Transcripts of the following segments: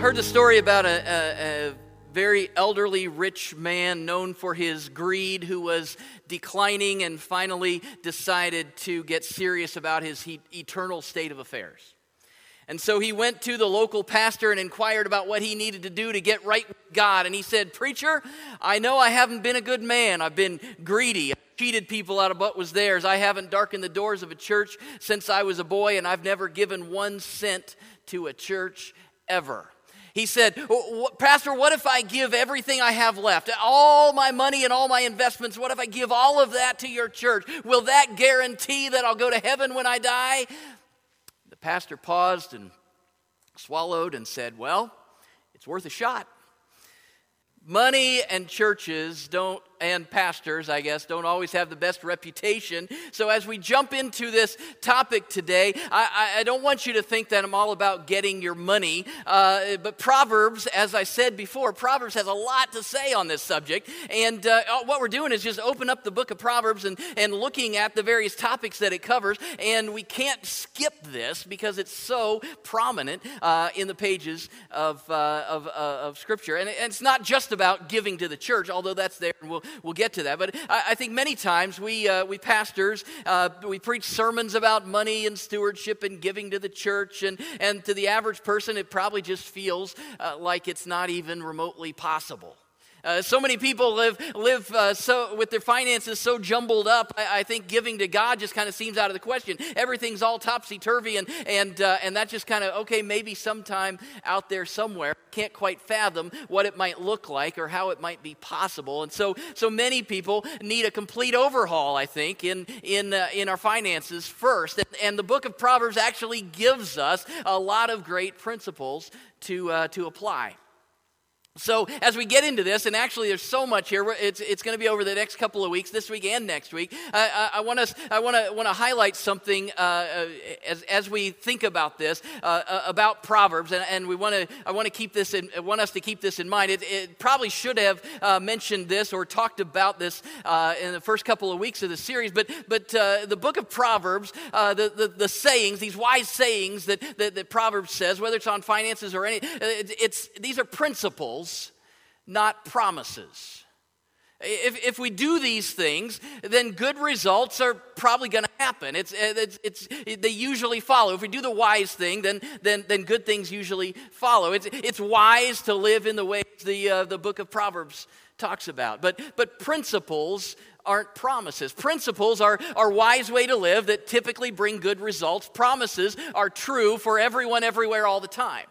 heard the story about a, a, a, very elderly rich man known for his greed who was declining and finally decided to get serious about his he, eternal state of affairs. And so he went to the local pastor and inquired about what he needed to do to get right with God. And he said, Preacher, I know I haven't been a good man. I've been greedy. I've cheated people out of what was theirs. I haven't darkened the doors of a church since I was a boy, and I've never given one cent to a church ever. He said, Pastor, what if I give everything I have left, all my money and all my investments? What if I give all of that to your church? Will that guarantee that I'll go to heaven when I die? The pastor paused and swallowed and said, Well, it's worth a shot. Money and churches don't and pastors, I guess, don't always have the best reputation. So, as we jump into this topic today, I, I don't want you to think that I'm all about getting your money. Uh, but Proverbs, as I said before, Proverbs has a lot to say on this subject. And uh, what we're doing is just open up the book of Proverbs and, and looking at the various topics that it covers. And we can't skip this because it's so prominent uh, in the pages of, uh, of, uh, of Scripture. And it's not just about giving to the church, although that's there. And we'll, we'll get to that. But I, I think many times we, uh, we pastors, uh, we preach sermons about money and stewardship and giving to the church. And, and to the average person, it probably just feels uh, like it's not even remotely possible. Uh, so many people live, live uh, so, with their finances so jumbled up, I, I think giving to God just kind of seems out of the question. Everything's all topsy turvy, and, and, uh, and that just kind of, okay, maybe sometime out there somewhere. Can't quite fathom what it might look like or how it might be possible. And so, so many people need a complete overhaul, I think, in, in, uh, in our finances first. And, and, the book of Proverbs actually gives us a lot of great principles to, uh, to apply. So, as we get into this, and actually there's so much here, it's, it's going to be over the next couple of weeks, this week and next week. I, I, I want I want to want to highlight something uh, uh, as, as we think about this uh, uh about Proverbs, and, and we want to I want to keep this in, want us to keep this in mind. It, it probably should have uh, mentioned this or talked about this uh, in the first couple of weeks of the series, but but the book of Proverbs, the, the, the sayings, these wise sayings that, that, that Proverbs says, whether it's on finances or any, it, it's these are principles principles, not promises. If, if we do these things, then good results are probably going to happen. It's, it's, it's, they usually follow. If we do the wise thing, then, then, then good things usually follow. It's, it's wise to live in the ways the, uh, the book of Proverbs talks about. But, but principles aren't promises. Principles are, are wise way to live that typically bring good results. Promises are true for everyone, everywhere, all the time.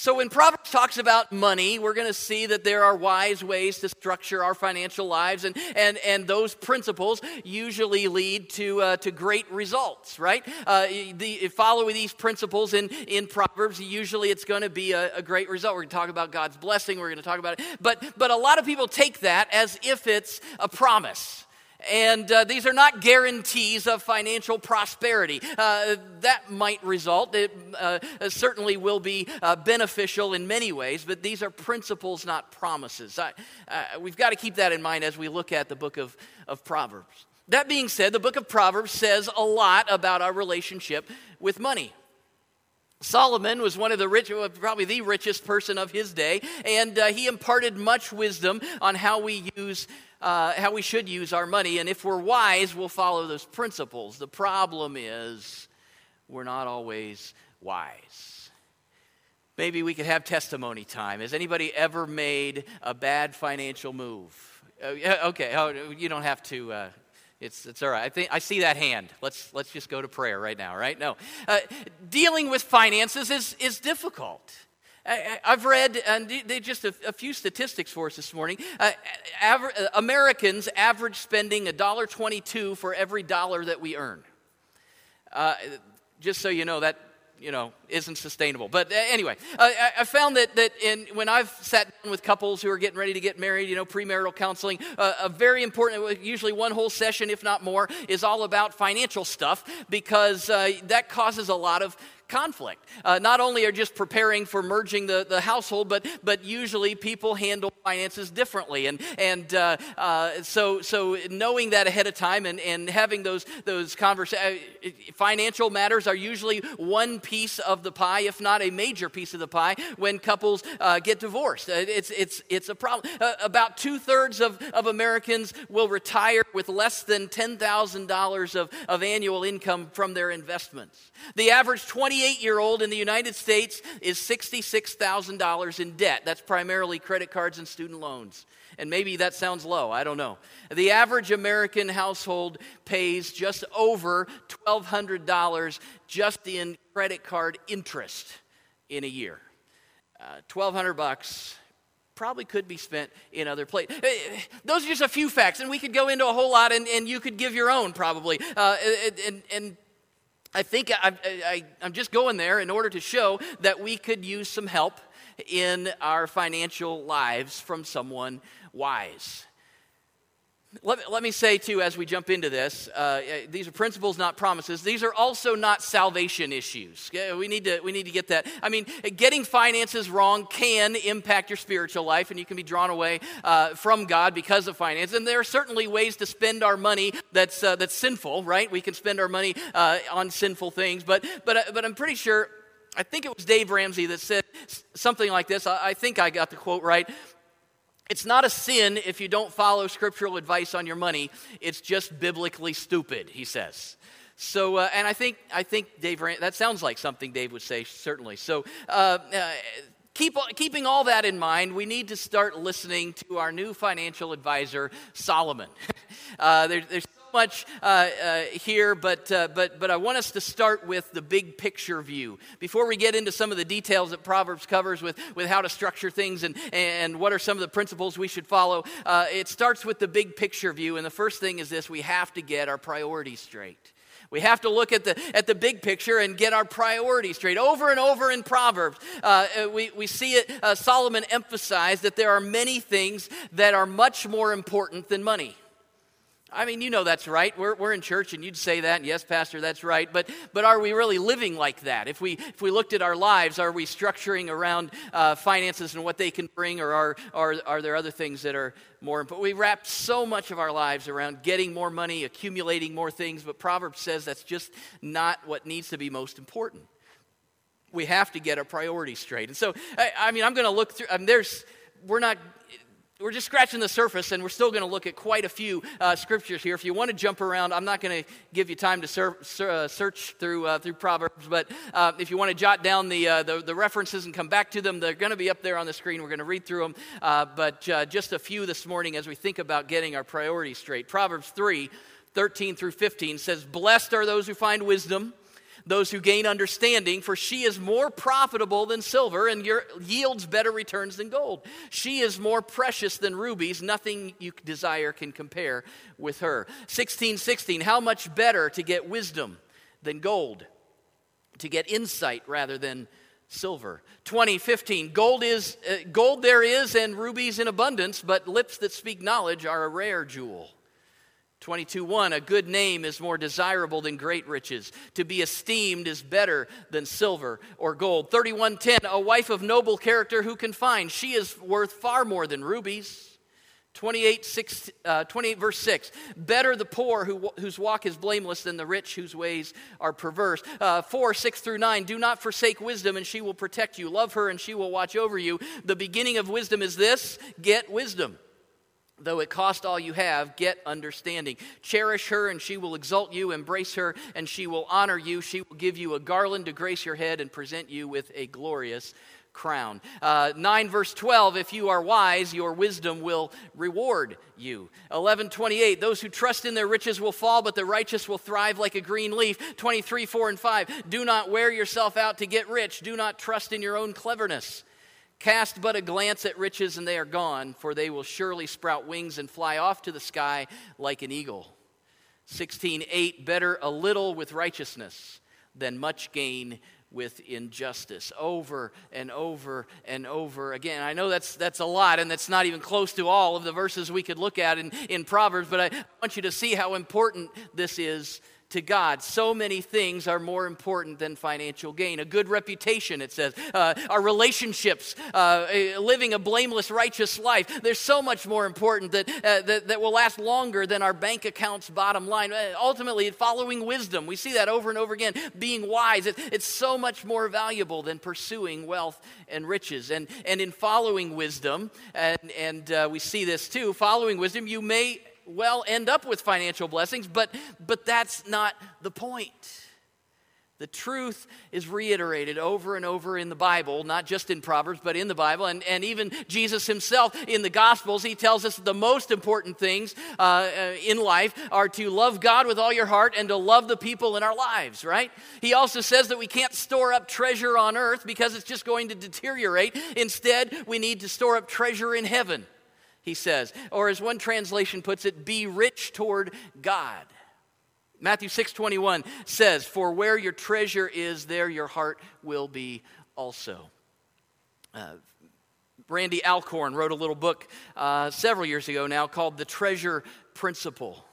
So, when Proverbs talks about money, we're going to see that there are wise ways to structure our financial lives, and, and, and those principles usually lead to, uh, to great results, right? Uh, the, following these principles in, in Proverbs, usually it's going to be a, a great result. We're going to talk about God's blessing, we're going to talk about it. But, but a lot of people take that as if it's a promise. And uh, these are not guarantees of financial prosperity. Uh, that might result, it uh, certainly will be uh, beneficial in many ways, but these are principles, not promises. I, uh, we've got to keep that in mind as we look at the book of, of Proverbs. That being said, the book of Proverbs says a lot about our relationship with money. Solomon was one of the rich, probably the richest person of his day, and uh, he imparted much wisdom on how we use uh, how we should use our money. And if we're wise, we'll follow those principles. The problem is we're not always wise. Maybe we could have testimony time. Has anybody ever made a bad financial move? Uh, okay, oh, you don't have to. Uh, it's, it's all right. I think I see that hand. Let's let's just go to prayer right now. Right? No, uh, dealing with finances is is difficult. I've read and just a, few statistics for us this morning. Uh, uh, Americans average spending $1.22 for every dollar that we earn. Uh, just so you know, that you know isn't sustainable. But anyway, I, found that that in, when I've sat down with couples who are getting ready to get married, you know, premarital counseling, a very important, usually one whole session, if not more, is all about financial stuff because that causes a lot of conflict. Uh, not only are just preparing for merging the, the household, but, but usually people handle finances differently. And, and uh, uh, so, so knowing that ahead of time and, and having those, those conversations, uh, financial matters are usually one piece of the pie, if not a major piece of the pie, when couples uh, get divorced. Uh, it's, it's, it's a problem. about two thirds of, of Americans will retire with less than $10,000 of, of annual income from their investments. The average 28 year old in the United States is $66,000 in debt. That's primarily credit cards and student loans. And maybe that sounds low, I don't know. The average American household pays just over $1,200 just in credit card interest in a year. Uh, 1200 bucks probably could be spent in other places. Eh, eh, those are just a few facts, and we could go into a whole lot, and, and you could give your own probably. Uh, and, and I think I, I, I'm just going there in order to show that we could use some help in our financial lives from someone wise. Let, let me say, too, as we jump into this, uh, these are principles, not promises. These are also not salvation issues. We need, to, we need to get that. I mean, getting finances wrong can impact your spiritual life, and you can be drawn away uh, from God because of finance. And there are certainly ways to spend our money that's, uh, that's sinful, right? We can spend our money uh, on sinful things. But, but, uh, but I'm pretty sure, I think it was Dave Ramsey that said something like this. I think I got the quote right. It's not a sin if you don't follow scriptural advice on your money. It's just biblically stupid, he says. So, uh, and I think, I think Dave, that sounds like something Dave would say, certainly. So, uh, uh, keep, keeping all that in mind, we need to start listening to our new financial advisor, Solomon. Uh, there, there's much uh, uh, here, but, uh, but, but I want us to start with the big picture view. Before we get into some of the details that Proverbs covers with, with how to structure things and, and what are some of the principles we should follow, uh, it starts with the big picture view. And the first thing is this we have to get our priorities straight. We have to look at the, at the big picture and get our priorities straight. Over and over in Proverbs, uh, we, we see it, uh, Solomon emphasized that there are many things that are much more important than money. I mean, you know that's right. We're, we're in church and you'd say that, and yes, Pastor, that's right. But, but are we really living like that? If we, if we looked at our lives, are we structuring around uh, finances and what they can bring, or are, are, are there other things that are more important? We wrap so much of our lives around getting more money, accumulating more things, but Proverbs says that's just not what needs to be most important. We have to get our priorities straight. And so, I, I mean, I'm going to look through, I mean, there's, we're not we're just scratching the surface, and we're still going to look at quite a few uh, scriptures here. If you want to jump around, I'm not going to give you time to ser- ser- uh, search through uh, through Proverbs, but uh, if you want to jot down the, uh, the, the references and come back to them, they're going to be up there on the screen. We're going to read through them, uh, but just a few this morning as we think about getting our priorities straight. Proverbs 3, 13 through 15 says, "Blessed are those who find wisdom." Those who gain understanding, for she is more profitable than silver and yields better returns than gold. She is more precious than rubies. Nothing you desire can compare with her. 1616, how much better to get wisdom than gold, to get insight rather than silver 2015 gold is uh, gold there is and rubies in abundance but lips that speak knowledge are a rare jewel 22:1 A good name is more desirable than great riches. To be esteemed is better than silver or gold. 31:10 A wife of noble character who can find? She is worth far more than rubies. 28, 6, uh, 28 verse 6 better the poor who, whose walk is blameless than the rich whose ways are perverse uh, 4 6 through 9 do not forsake wisdom and she will protect you love her and she will watch over you the beginning of wisdom is this get wisdom Though it cost all you have, get understanding. Cherish her, and she will exalt you. Embrace her, and she will honor you. She will give you a garland to grace your head and present you with a glorious crown. Uh, 9 verse 12 If you are wise, your wisdom will reward you. 1128 Those who trust in their riches will fall, but the righteous will thrive like a green leaf. 23 4 and 5 Do not wear yourself out to get rich. Do not trust in your own cleverness. Cast but a glance at riches and they are gone, for they will surely sprout wings and fly off to the sky like an eagle. 16:8 Better a little with righteousness than much gain with injustice over and over and over again. I know that's that's a lot and that's not even close to all of the verses we could look at in, in Proverbs, but I want you to see how important this is to God. So many things are more important than financial gain. A good reputation, it says, uh, our relationships, uh, living a blameless, righteous life. There's so much more important that, uh, that, that, will last longer than our bank account's bottom line. Uh, ultimately, following wisdom. We see that over and over again. Being wise, it, it's so much more valuable than pursuing wealth and riches. And, and in following wisdom, and, and uh, we see this too, following wisdom, you may well end up with financial blessings, but, but that's not the point. The truth is reiterated over and over in the Bible, not just in Proverbs, but in the Bible. And, and even Jesus himself in the Gospels, he tells us the most important things uh, uh, in life are to love God with all your heart and to love the people in our lives, right? He also says that we can't store up treasure on earth because it's just going to deteriorate. Instead, we need to store up treasure in heaven he says. Or as one translation puts it, be rich toward God. Matthew 6:21 says, "For where your treasure is, there your heart will be also." Uh, Randy Alcorn wrote a little book uh, several years ago now called The Treasure Principle.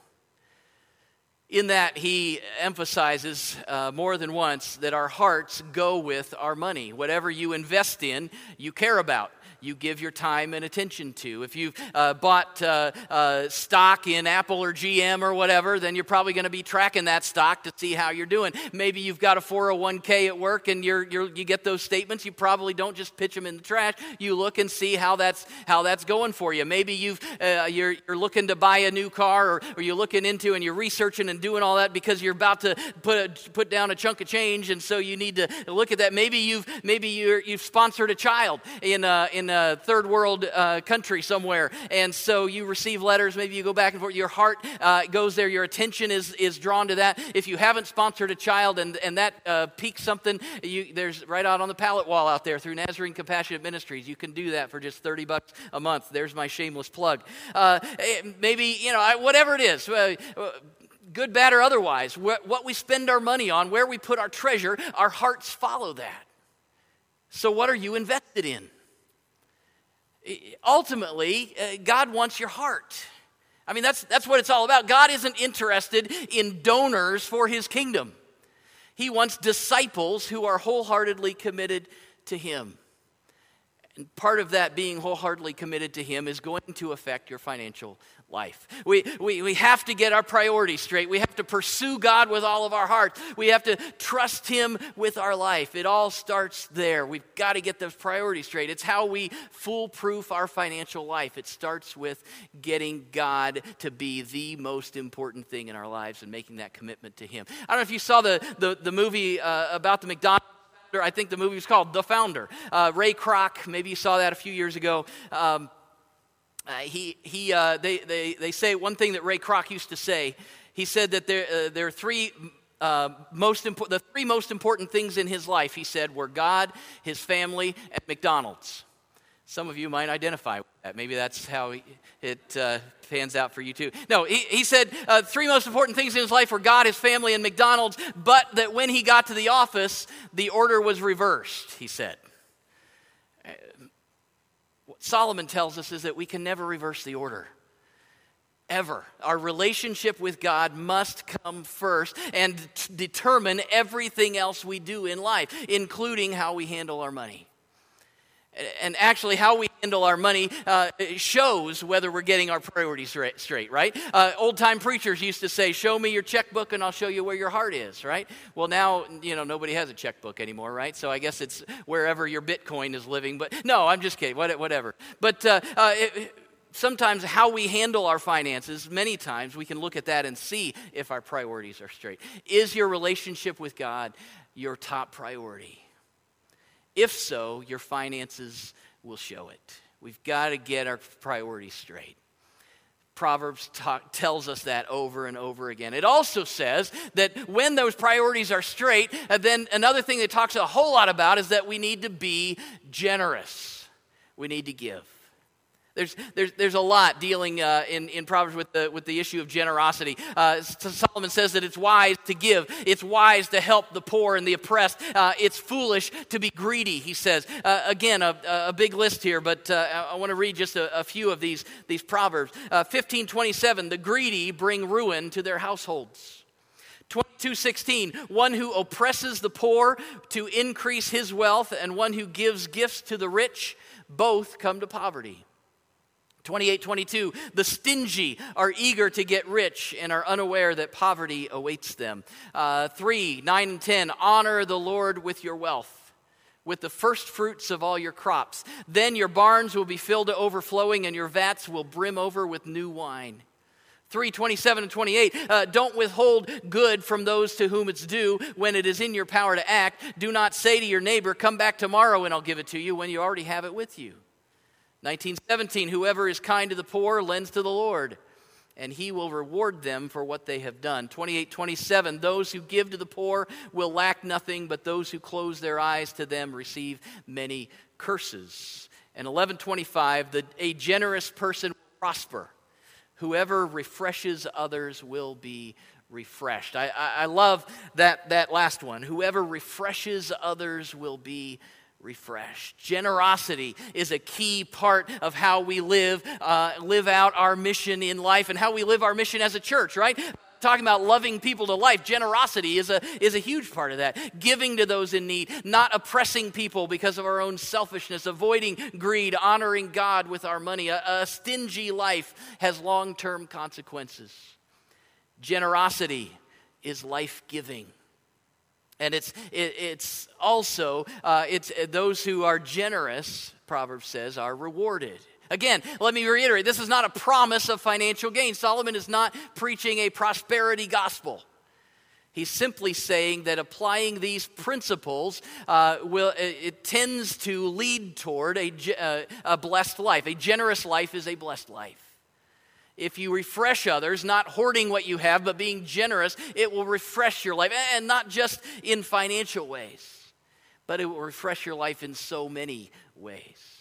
In that, he emphasizes uh, more than once that our hearts go with our money. Whatever you invest in, you care about you give your time and attention to. If you've uh, bought uh, uh, stock in Apple or GM or whatever, then you're probably going to be tracking that stock to see how you're doing. Maybe you've got a 401k at work and you're, you're, you get those statements. You probably don't just pitch them in the trash. You look and see how that's, how that's going for you. Maybe you've, uh, you're, you're looking to buy a new car or, or you're looking into and you're researching and doing all that because you're about to put, a, put down a chunk of change and so you need to look at that. Maybe you've, maybe you're, you've sponsored a child in, uh, a third world uh, country somewhere, and so you receive letters. Maybe you go back and forth. Your heart uh, goes there. Your attention is, is drawn to that. If you haven't sponsored a child and, and that uh, piques something, you, there's right out on the pallet wall out there through Nazarene Compassionate Ministries. You can do that for just 30 bucks a month. There's my shameless plug. Uh, eh, maybe, you know, whatever it is good, bad, or otherwise, what we spend our money on, where we put our treasure, our hearts follow that. So, what are you invested in? Ultimately, uh, God wants your heart. I mean, that's, that's what it's all about. God isn't interested in donors for his kingdom, he wants disciples who are wholeheartedly committed to him. And part of that being wholeheartedly committed to Him is going to affect your financial life. We, we, we have to get our priorities straight. We have to pursue God with all of our heart. We have to trust Him with our life. It all starts there. We've got to get those priorities straight. It's how we foolproof our financial life. It starts with getting God to be the most important thing in our lives and making that commitment to Him. I don't know if you saw the, the, the movie uh, about the McDonald's I think the movie was called The Founder. Uh, Ray Kroc, maybe you saw that a few years ago. Um, uh, he, he, uh, they, they, they say one thing that Ray Kroc used to say. He said that there, uh, there are three uh, most impo- the three most important things in his life, he said, were God, his family, and McDonald's. Some of you might identify with that. Maybe that's how it uh, pans out for you too. No, he, he said uh, three most important things in his life were God, his family, and McDonald's, but that when he got to the office, the order was reversed, he said. Solomon tells us is that we can never reverse the order. Ever. Our relationship with God must come first and t- determine everything else we do in life, including how we handle our money and actually how we handle our money uh, shows whether we're getting our priorities straight, right? Uh, Old time preachers used to say, Show me your checkbook and I'll show you where your heart is, right? Well, now, you know, nobody has a checkbook anymore, right? So I guess it's wherever your Bitcoin is living. But no, I'm just kidding, whatever. But uh, uh, it, sometimes how we handle our finances, many times we can look at that and see if our priorities are straight. Is your relationship with God your top priority? If so, your finances will show it. We've got to get our priorities straight. Proverbs talk, tells us that over and over again. It also says that when those priorities are straight, uh, then another thing that talks a whole lot about is that we need to be generous. We need to give. There's, there's, there's a lot dealing uh, in, in Proverbs with the, with the issue of generosity. Uh, Solomon says that it's wise to give, it's wise to help the poor and the oppressed. Uh, it's foolish to be greedy, he says. Uh, again, a, a, big list here, but uh, I want to read just a, a, few of these, these Proverbs. 1527 uh, The greedy bring ruin to their households. 22:16 One who oppresses the poor to increase his wealth and one who gives gifts to the rich both come to poverty. 28:22 The stingy are eager to get rich and are unaware that poverty awaits them. Uh, 3 9 and 10 Honor the Lord with your wealth with the first fruits of all your crops. Then your barns will be filled to overflowing, and your vats will brim over with new wine. 3 27 and 28 uh, don't withhold good from those to whom it's due when it is in your power to act do not say to your neighbor come back tomorrow and i'll give it to you when you already have it with you 1917 whoever is kind to the poor lends to the lord and he will reward them for what they have done 2827 those who give to the poor will lack nothing but those who close their eyes to them receive many curses and 1125 the, a generous person will prosper Whoever refreshes others will be refreshed. I, I, I, love that, that last one. Whoever refreshes others will be refreshed. Generosity is a key part of how we live, uh, live out our mission in life and how we live our mission as a church, right? talking about loving people to life, generosity is a, is a huge part of that. Giving to those in need, not oppressing people because of our own selfishness, avoiding greed, honoring God with our money. A, a stingy life has long term consequences. Generosity is life giving. And it's, it, it's also, uh, it's, those who are generous, Proverbs says, are rewarded. Again, let me reiterate this is not a promise of financial gain. Solomon is not preaching a prosperity gospel. He's simply saying that applying these principles uh, will it tends to lead toward a, uh, a blessed life. A generous life is a blessed life. If you refresh others, not hoarding what you have, but being generous, it will refresh your life. And not just in financial ways, but it will refresh your life in so many ways.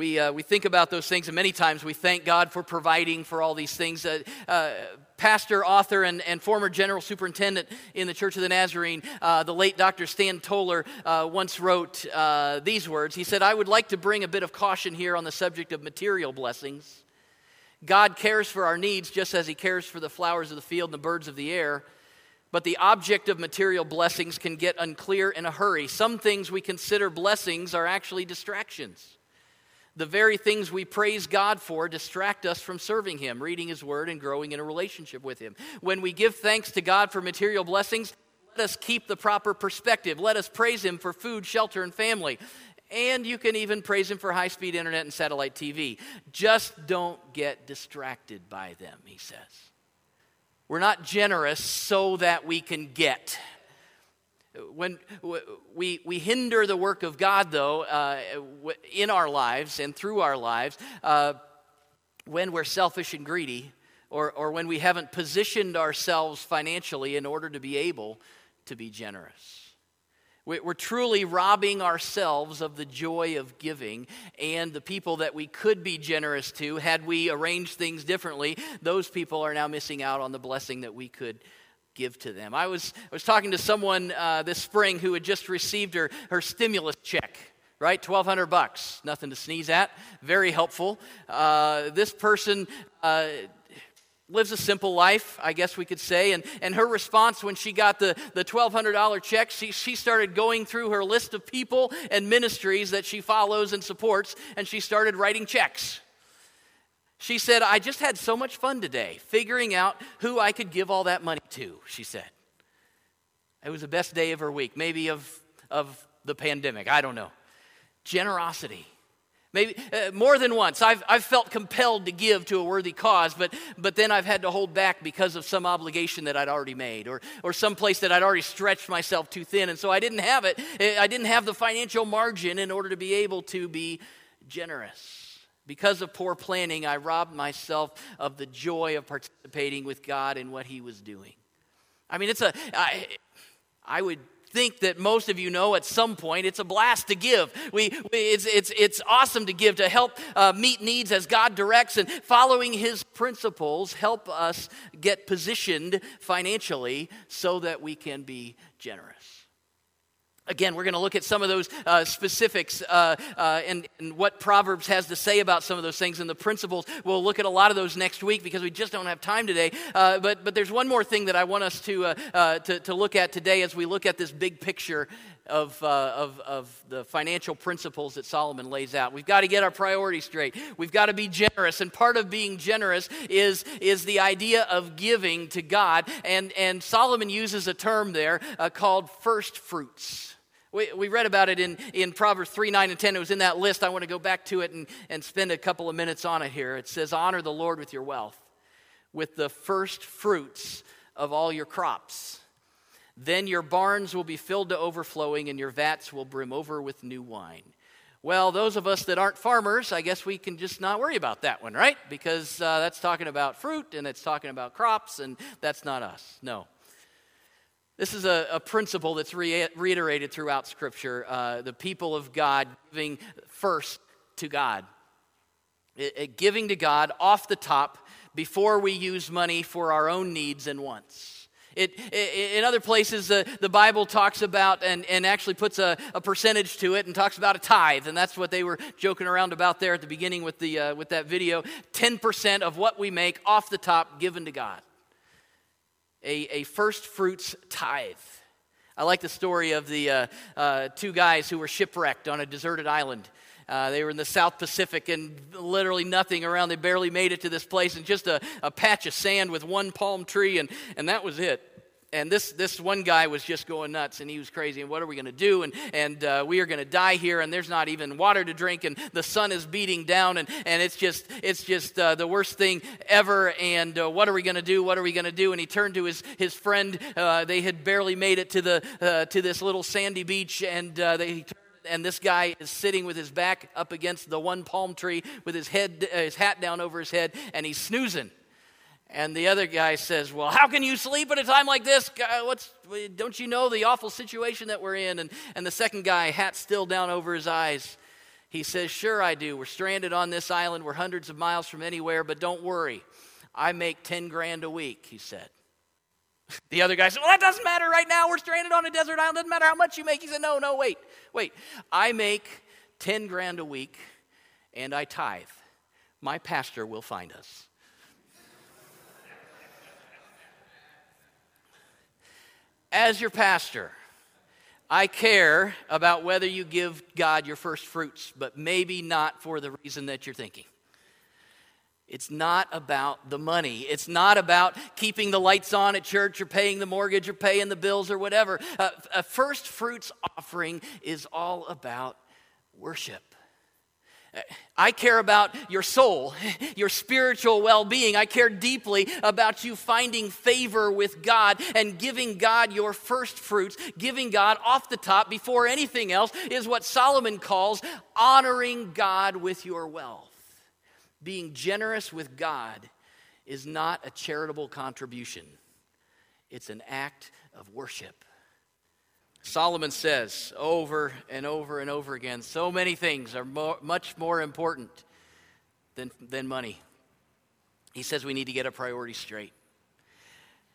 We, uh, we think about those things, and many times we thank God for providing for all these things. Uh, uh, pastor, author, and, and former general superintendent in the Church of the Nazarene, uh, the late Dr. Stan Toler, uh, once wrote uh, these words. He said, I would like to bring a bit of caution here on the subject of material blessings. God cares for our needs just as He cares for the flowers of the field and the birds of the air. But the object of material blessings can get unclear in a hurry. Some things we consider blessings are actually distractions. The very things we praise God for distract us from serving Him, reading His Word, and growing in a relationship with Him. When we give thanks to God for material blessings, let us keep the proper perspective. Let us praise Him for food, shelter, and family. And you can even praise Him for high speed internet and satellite TV. Just don't get distracted by them, He says. We're not generous so that we can get. When we, we hinder the work of God, though, uh, in our lives and through our lives, uh, when we're selfish and greedy, or, or when we haven't positioned ourselves financially in order to be able to be generous. We're truly robbing ourselves of the joy of giving, and the people that we could be generous to, had we arranged things differently, those people are now missing out on the blessing that we could give to them. I was, I was talking to someone uh, this spring who had just received her, her stimulus check right? 1200 bucks nothing to sneeze at very helpful. Uh, this person uh, lives a simple life i guess we could say and, and her response when she got the, the $1200 check she, she started going through her list of people and ministries that she follows and supports and she started writing checks she said, I just had so much fun today figuring out who I could give all that money to, she said. It was the best day of her week, maybe of, of the pandemic. I don't know. Generosity. Maybe uh, more than once, I've, I've felt compelled to give to a worthy cause, but, but then I've had to hold back because of some obligation that I'd already made or, or some place that I'd already stretched myself too thin. And so I didn't have it. I didn't have the financial margin in order to be able to be generous. Because of poor planning, I robbed myself of the joy of participating with God in what He was doing. I mean, it's a, I, I would think that most of you know at some point it's a blast to give. We, we it's, it's, it's awesome to give, to help uh, meet needs as God directs, and following His principles help us get positioned financially so that we can be generous. Again, we're going to look at some of those uh, specifics uh, uh, and, and, what Proverbs has to say about some of those things and the principles. We'll look at a lot of those next week because we just don't have time today. Uh, but, but there's one more thing that I want us to, uh, uh, to, to, look at today as we look at this big picture of, of, of the financial principles that Solomon lays out. We've got to get our priorities straight. We've got to be generous. And part of being generous is, is the idea of giving to God. And, and Solomon uses a term there called first fruits. We, we read about it in, in Proverbs 3, 9, and 10. It was in that list. I want to go back to it and, and spend a couple of minutes on it here. It says, Honor the Lord with your wealth, with the first fruits of all your crops. Then your barns will be filled to overflowing, and your vats will brim over with new wine. Well, those of us that aren't farmers, I guess we can just not worry about that one, right? Because uh, that's talking about fruit and it's talking about crops, and that's not us. No. This is a, a principle that's re- reiterated throughout Scripture uh, the people of God giving first to God. It, it, giving to God off the top before we use money for our own needs and wants. It, it, in other places, uh, the Bible talks about and, and actually puts a, a, percentage to it and talks about a tithe. And that's what they were joking around about there at the beginning with, the, uh, with that video 10% of what we make off the top given to God a, a first fruits tithe. I like the story of the uh, uh, two guys who were shipwrecked on a deserted island. Uh, they were in the South Pacific and literally nothing around. They barely made it to this place and just a, a patch of sand with one palm tree, and, and that was it and this, this one guy was just going nuts and he was crazy and what are we going to do? And, and uh, we are going to die here and there's not even water to drink and the sun is beating down and, and it's just it's just uh, the worst thing ever and uh, what are we going to do? What are we going to do? And he turned to his, his friend uh, they had barely made it to, the, uh, to this little sandy beach and uh, they and this guy is sitting with his back up against the one palm tree with his head his hat down over his head and he's snoozing and the other guy says, Well, how can you sleep at a time like this? Uh, what's, don't you know the awful situation that we're in? And, and the second guy, hat still down over his eyes, he says, Sure, I do. We're stranded on this island. We're hundreds of miles from anywhere, but don't worry. I make 10 grand a week, he said. The other guy said, Well, that doesn't matter right now. We're stranded on a desert island. Doesn't matter how much you make. He said, No, no, wait, wait. I make 10 grand a week and I tithe. My pastor will find us. As your pastor, I care about whether you give God your first fruits, but maybe not for the reason that you're thinking. It's not about the money. It's not about keeping the lights on at church or paying the mortgage or paying the bills or whatever. a first fruits offering is all about worship. I care about your soul, your spiritual well being. I care deeply about you finding favor with God and giving God your first fruits. Giving God off the top before anything else is what Solomon calls honoring God with your wealth. Being generous with God is not a charitable contribution, it's an act of worship. Solomon says over and over and over again so many things are more, much more important than, than money. He says we need to get our priorities straight.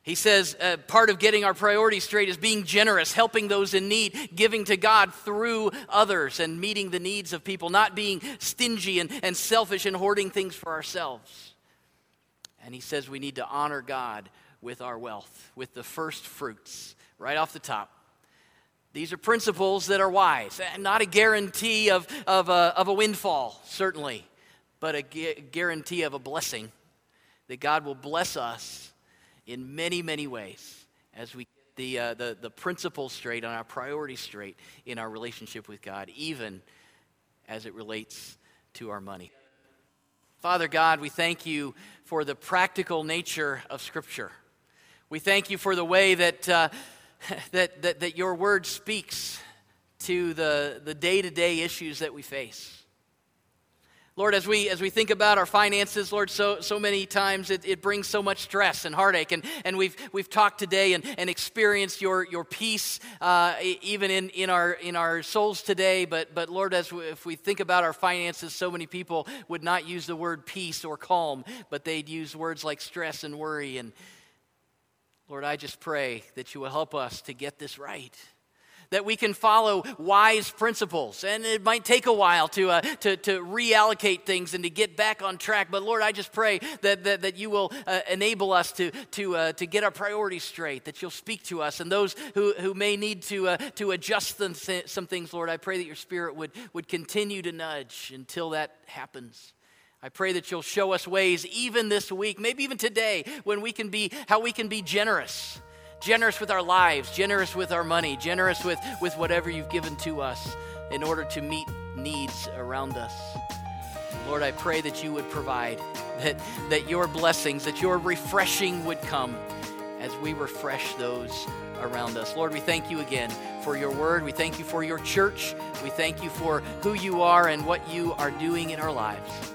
He says uh, part of getting our priorities straight is being generous, helping those in need, giving to God through others, and meeting the needs of people, not being stingy and, and selfish and hoarding things for ourselves. And he says we need to honor God with our wealth, with the first fruits, right off the top. These are principles that are wise, not a guarantee of, of, a, of a windfall, certainly, but a gu- guarantee of a blessing that God will bless us in many, many ways as we get the, uh, the, the principles straight, on our priorities straight in our relationship with God, even as it relates to our money. Father God, we thank you for the practical nature of Scripture. We thank you for the way that. Uh, that, that, that your word speaks to the, the day-to-day issues that we face. Lord, as we, as we think about our finances, Lord, so, so many times it, it brings so much stress and heartache. And, and we've, we've talked today and, and experienced your, your peace uh, even in, in, our, in our souls today. But, but Lord, as we, if we think about our finances, so many people would not use the word peace or calm, but they'd use words like stress and worry. And, Lord, I just pray that you will help us to get this right. that we can follow wise principles. And it might take a while to, uh, to, to reallocate things and to get back on track. But Lord, I just pray that, that, that you will uh, enable us to, to, uh, to get our priorities straight, that you'll speak to us. And those who, who may need to, uh, to adjust them, some things, Lord, I pray that your spirit would, would continue to nudge until that happens. I pray that you'll show us ways even this week, maybe even today, when we can be, how we can be generous generous with our lives, generous with our money, generous with, with whatever you've given to us in order to meet needs around us. Lord, I pray that you would provide, that, that your blessings, that your refreshing would come as we refresh those around us. Lord, we thank you again for your word. We thank you for your church. We thank you for who you are and what you are doing in our lives.